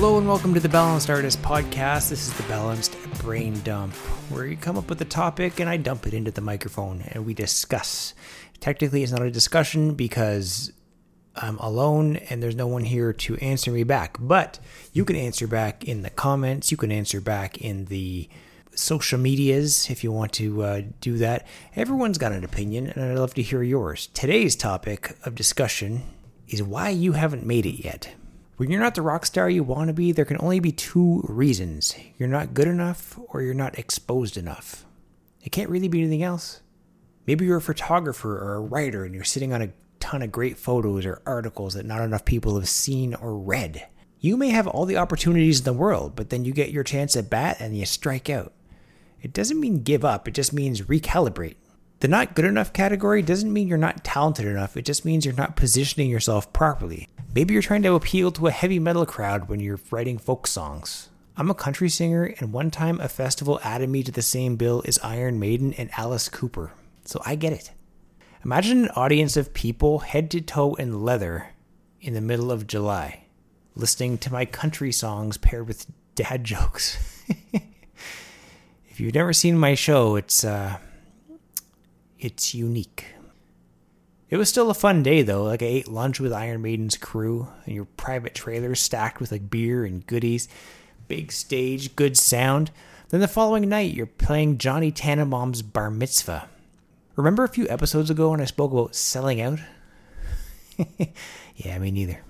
Hello and welcome to the Balanced Artist Podcast. This is the Balanced Brain Dump, where you come up with a topic and I dump it into the microphone and we discuss. Technically, it's not a discussion because I'm alone and there's no one here to answer me back. But you can answer back in the comments, you can answer back in the social medias if you want to uh, do that. Everyone's got an opinion and I'd love to hear yours. Today's topic of discussion is why you haven't made it yet. When you're not the rock star you want to be, there can only be two reasons you're not good enough or you're not exposed enough. It can't really be anything else. Maybe you're a photographer or a writer and you're sitting on a ton of great photos or articles that not enough people have seen or read. You may have all the opportunities in the world, but then you get your chance at bat and you strike out. It doesn't mean give up, it just means recalibrate. The not good enough category doesn't mean you're not talented enough, it just means you're not positioning yourself properly. Maybe you're trying to appeal to a heavy metal crowd when you're writing folk songs. I'm a country singer, and one time a festival added me to the same bill as Iron Maiden and Alice Cooper, so I get it. Imagine an audience of people head to toe in leather in the middle of July, listening to my country songs paired with dad jokes. if you've never seen my show, it's uh, it's unique. It was still a fun day though. Like I ate lunch with Iron Maiden's crew and your private trailer stacked with like beer and goodies, big stage, good sound. Then the following night you're playing Johnny Tannenbaum's bar mitzvah. Remember a few episodes ago when I spoke about selling out? yeah, me neither.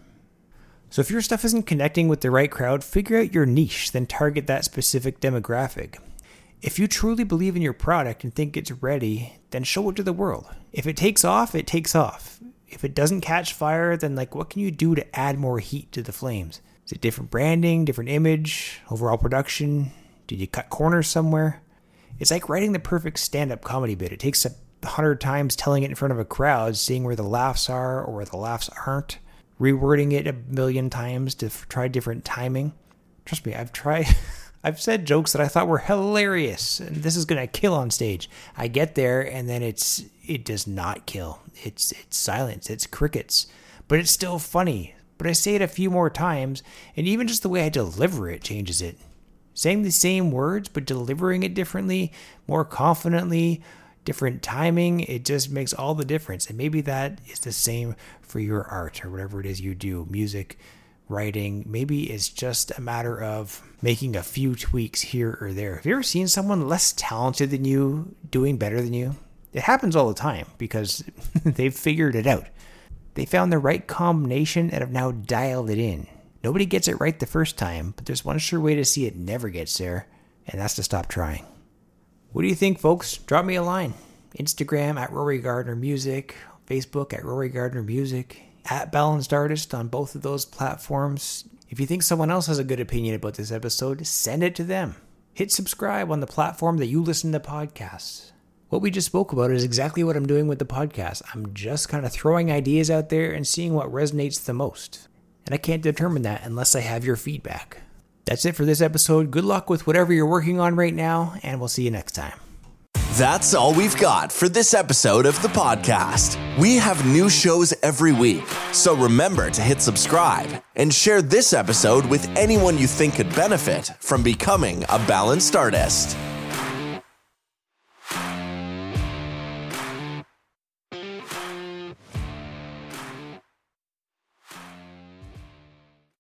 So if your stuff isn't connecting with the right crowd, figure out your niche, then target that specific demographic. If you truly believe in your product and think it's ready, then show it to the world. If it takes off, it takes off. If it doesn't catch fire, then like what can you do to add more heat to the flames? Is it different branding, different image, overall production? Did you cut corners somewhere? It's like writing the perfect stand-up comedy bit. It takes a hundred times telling it in front of a crowd, seeing where the laughs are or where the laughs aren't, rewording it a million times to try different timing. Trust me, I've tried I've said jokes that I thought were hilarious, and this is gonna kill on stage. I get there, and then it's it does not kill. It's it's silence. It's crickets, but it's still funny. But I say it a few more times, and even just the way I deliver it changes it. Saying the same words but delivering it differently, more confidently, different timing, it just makes all the difference. And maybe that is the same for your art or whatever it is you do, music, writing. Maybe it's just a matter of making a few tweaks here or there. Have you ever seen someone less talented than you doing better than you? It happens all the time because they've figured it out. They found the right combination and have now dialed it in. Nobody gets it right the first time, but there's one sure way to see it never gets there, and that's to stop trying. What do you think, folks? Drop me a line. Instagram at Rory Gardner Music, Facebook at Rory Gardner Music, at Balanced Artist on both of those platforms. If you think someone else has a good opinion about this episode, send it to them. Hit subscribe on the platform that you listen to podcasts. What we just spoke about is exactly what I'm doing with the podcast. I'm just kind of throwing ideas out there and seeing what resonates the most. And I can't determine that unless I have your feedback. That's it for this episode. Good luck with whatever you're working on right now, and we'll see you next time. That's all we've got for this episode of the podcast. We have new shows every week, so remember to hit subscribe and share this episode with anyone you think could benefit from becoming a balanced artist.